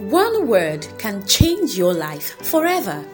One word can change your life forever.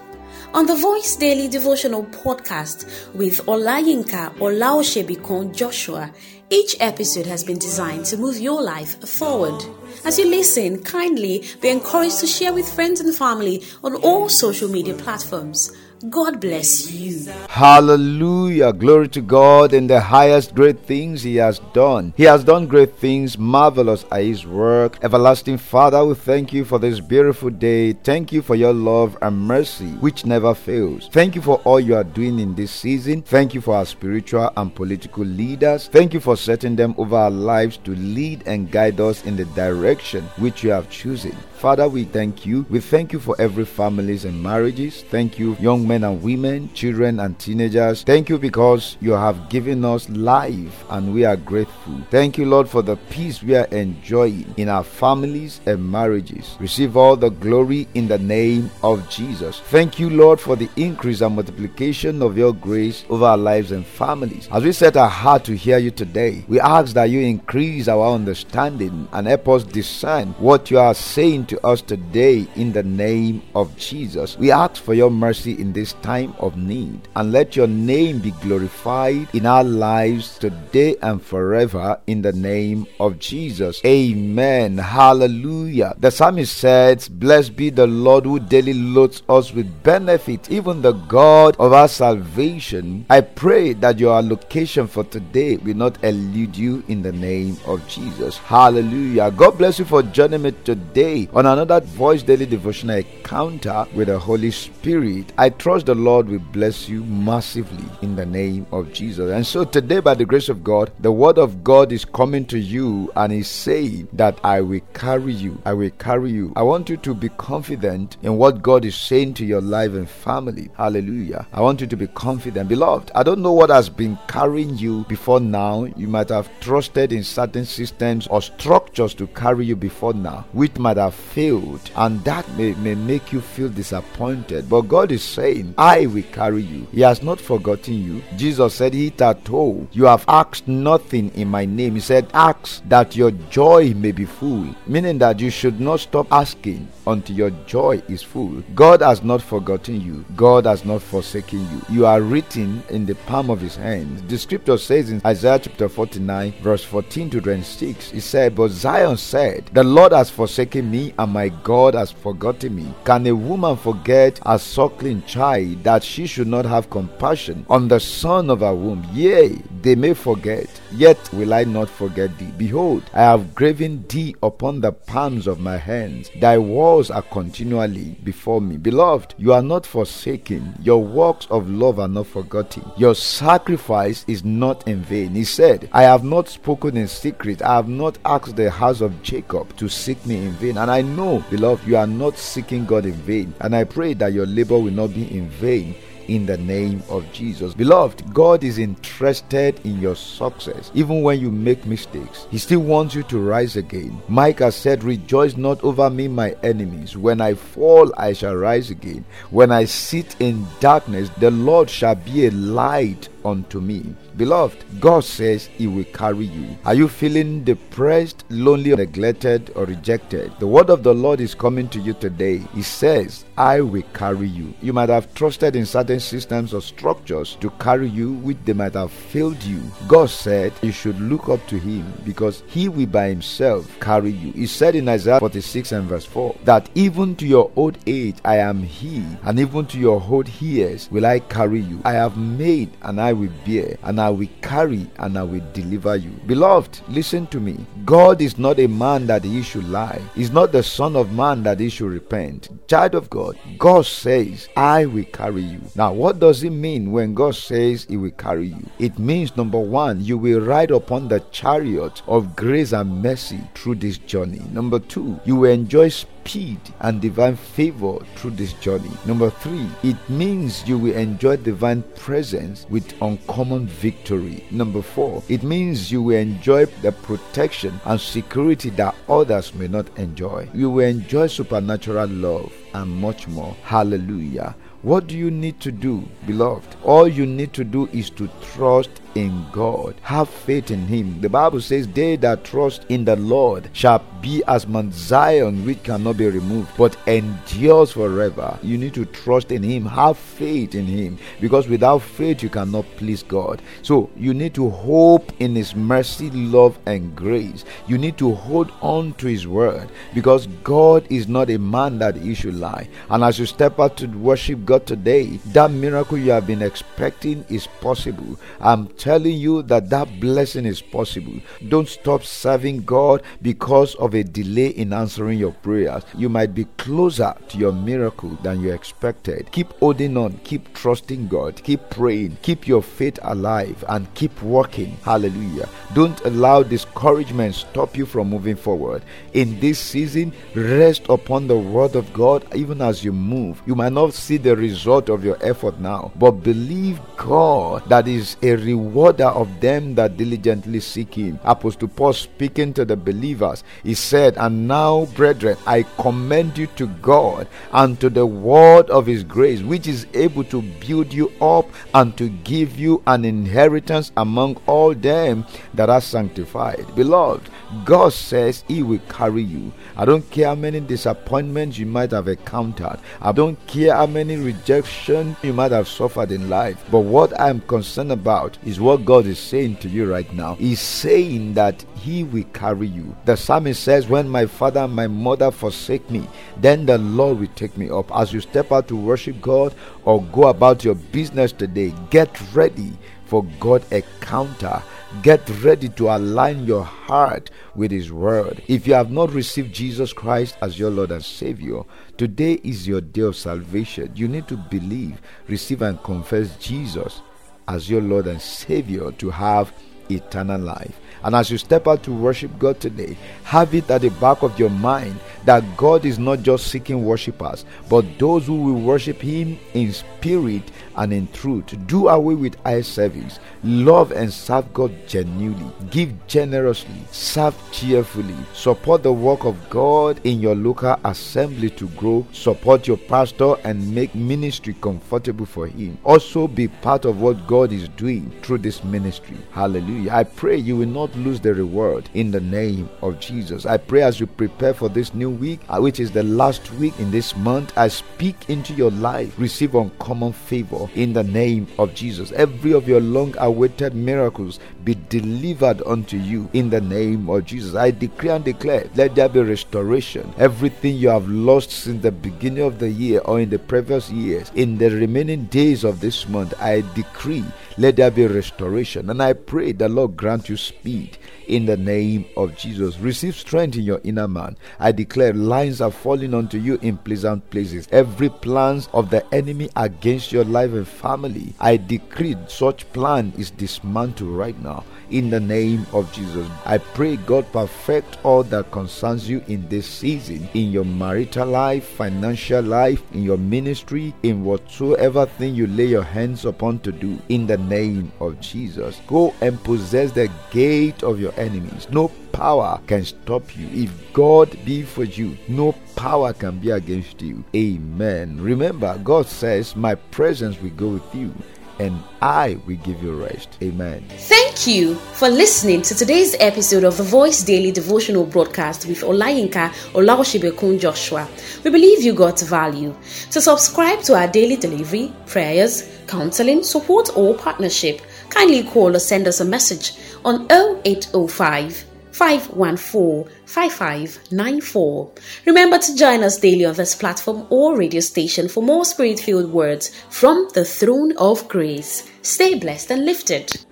On the Voice Daily Devotional podcast with Olayinka Olaoshebikon Joshua, each episode has been designed to move your life forward. As you listen, kindly be encouraged to share with friends and family on all social media platforms. God bless you. Hallelujah. Glory to God in the highest great things He has done. He has done great things. Marvelous are His work. Everlasting Father, we thank you for this beautiful day. Thank you for your love and mercy, which never fails. Thank you for all you are doing in this season. Thank you for our spiritual and political leaders. Thank you for setting them over our lives to lead and guide us in the direction which you have chosen. Father, we thank you. We thank you for every families and marriages. Thank you, young men and women, children and teenagers. Thank you because you have given us life and we are grateful. Thank you, Lord, for the peace we are enjoying in our families and marriages. Receive all the glory in the name of Jesus. Thank you, Lord, for the increase and multiplication of your grace over our lives and families. As we set our heart to hear you today, we ask that you increase our understanding and help us discern what you are saying to us today in the name of Jesus. We ask for your mercy in this time of need and let your name be glorified in our lives today and forever in the name of Jesus. Amen. Hallelujah. The psalmist says, Blessed be the Lord who daily loads us with benefit, even the God of our salvation. I pray that your allocation for today will not elude you in the name of Jesus. Hallelujah. God bless you for joining me today on another Voice Daily Devotional encounter with the Holy Spirit. I trust the Lord will bless you massively in the name of Jesus. And so today, by the grace of God, the Word of God is coming to you and is saying that I will carry you. I will carry you. I want you to be confident in what God is saying to your life and family. Hallelujah. I want you to be confident. Beloved, I don't know what has been carrying you before now. You might have trusted in certain systems or structures to carry you before now, which might have failed, and that may, may make you feel disappointed. But God is saying, I will carry you. He has not forgotten you. Jesus said, He that told, You have asked nothing in my name. He said, Ask that your joy may be full, meaning that you should not stop asking until your joy is full. God has not forgotten you, God has not forsaken you. You are written in the palm of His hand. The scripture says in Isaiah chapter 49, verse 14 to 26, He said, But Zion said, The Lord has forsaken me and my God has forgotten me. Can a woman forget a suckling child that she should not have compassion on the son of her womb? Yea, they may forget, yet will I not forget thee. Behold, I have graven thee upon the palms of my hands. Thy walls are continually before me. Beloved, you are not forsaken. Your works of love are not forgotten. Your sacrifice is not in vain. He said, I have not spoken in secret. I have not asked the house of Jacob to seek me in vain. And I know, beloved, you are not seeking God in vain. And I pray that your labor will not be in vain in the name of Jesus. Beloved, God is interested in your success. Even when you make mistakes, He still wants you to rise again. Micah said, Rejoice not over me, my enemies. When I fall, I shall rise again. When I sit in darkness, the Lord shall be a light unto me. Beloved, God says He will carry you. Are you feeling depressed, lonely, neglected, or rejected? The word of the Lord is coming to you today. He says, I will carry you. You might have trusted in certain systems or structures to carry you, which they might have failed you. God said you should look up to Him because He will by Himself carry you. He said in Isaiah 46 and verse 4 that even to your old age I am He, and even to your old years will I carry you. I have made and I will bear, and I will carry, and I will deliver you. Beloved, listen to me. God is not a man that he should lie, He's not the Son of Man that he should repent. Child of God, God says, I will carry you. Now, what does it mean when God says He will carry you? It means, number one, you will ride upon the chariot of grace and mercy through this journey. Number two, you will enjoy speed and divine favor through this journey. Number three, it means you will enjoy divine presence with uncommon victory. Number four, it means you will enjoy the protection and security that others may not enjoy. You will enjoy supernatural love and much more. Hallelujah. What do you need to do, beloved? All you need to do is to trust in God. Have faith in Him. The Bible says, They that trust in the Lord shall be as Mount Zion, which cannot be removed, but endures forever. You need to trust in Him. Have faith in Him. Because without faith, you cannot please God. So you need to hope in His mercy, love, and grace. You need to hold on to His word. Because God is not a man that He should lie. And as you step out to worship God today, that miracle you have been expecting is possible. I'm telling you that that blessing is possible. Don't stop serving God because of a delay in answering your prayers. You might be closer to your miracle than you expected. Keep holding on, keep trusting God, keep praying, keep your faith alive, and keep working. Hallelujah. Don't allow discouragement stop you from moving forward. In this season, rest upon the word of God even as you move. You might not see the result of your effort now, but believe God that is a rewarder of them that diligently seek Him. Apostle Paul speaking to the believers, he said, And now, brethren, I commend you to God and to the word of His grace, which is able to build you up and to give you an inheritance among all them that are sanctified. Beloved, God says He will carry you. I don't care how many disappointments you might have encountered. I don't care how many rejection you might have suffered in life. But what I'm concerned about is what God is saying to you right now. He's saying that He will carry you. The psalmist says, When my father and my mother forsake me, then the Lord will take me up. As you step out to worship God or go about your business today, get ready for God encounter Get ready to align your heart with His Word. If you have not received Jesus Christ as your Lord and Savior, today is your day of salvation. You need to believe, receive, and confess Jesus as your Lord and Savior to have eternal life. And as you step out to worship God today, have it at the back of your mind that God is not just seeking worshippers, but those who will worship Him in spirit and in truth. Do away with eye service. Love and serve God genuinely. Give generously. Serve cheerfully. Support the work of God in your local assembly to grow. Support your pastor and make ministry comfortable for him. Also be part of what God is doing through this ministry. Hallelujah. I pray you will not lose the reward in the name of Jesus. I pray as you prepare for this new week, uh, which is the last week in this month, I speak into your life. Receive uncommon favor in the name of Jesus. Every of your long awaited miracles be delivered unto you in the name of Jesus. I decree and declare, let there be restoration. Everything you have lost since the beginning of the year or in the previous years, in the remaining days of this month, I decree, let there be restoration. And I pray the Lord grant you speed in the name of Jesus. Receive strength in your inner man. I declare lines are falling onto you in pleasant places. Every plans of the enemy against your life and family, I decree such plan is dismantled right now in the name of Jesus. I pray God perfect all that concerns you in this season, in your marital life, financial life, in your ministry, in whatsoever thing you lay your hands upon to do, in the name of Jesus. Go and possess the gate of your enemies. No power can stop you. If God be for you, no power can be against you. Amen. Remember, God says, My presence will go with you and I will give you rest. Amen. Thank you for listening to today's episode of the Voice Daily Devotional Broadcast with Olayinka Olawashibekun Joshua. We believe you got value. To subscribe to our daily delivery, prayers, counseling, support, or partnership, kindly call or send us a message on 0805 514 5594. Remember to join us daily on this platform or radio station for more spirit filled words from the throne of grace. Stay blessed and lifted.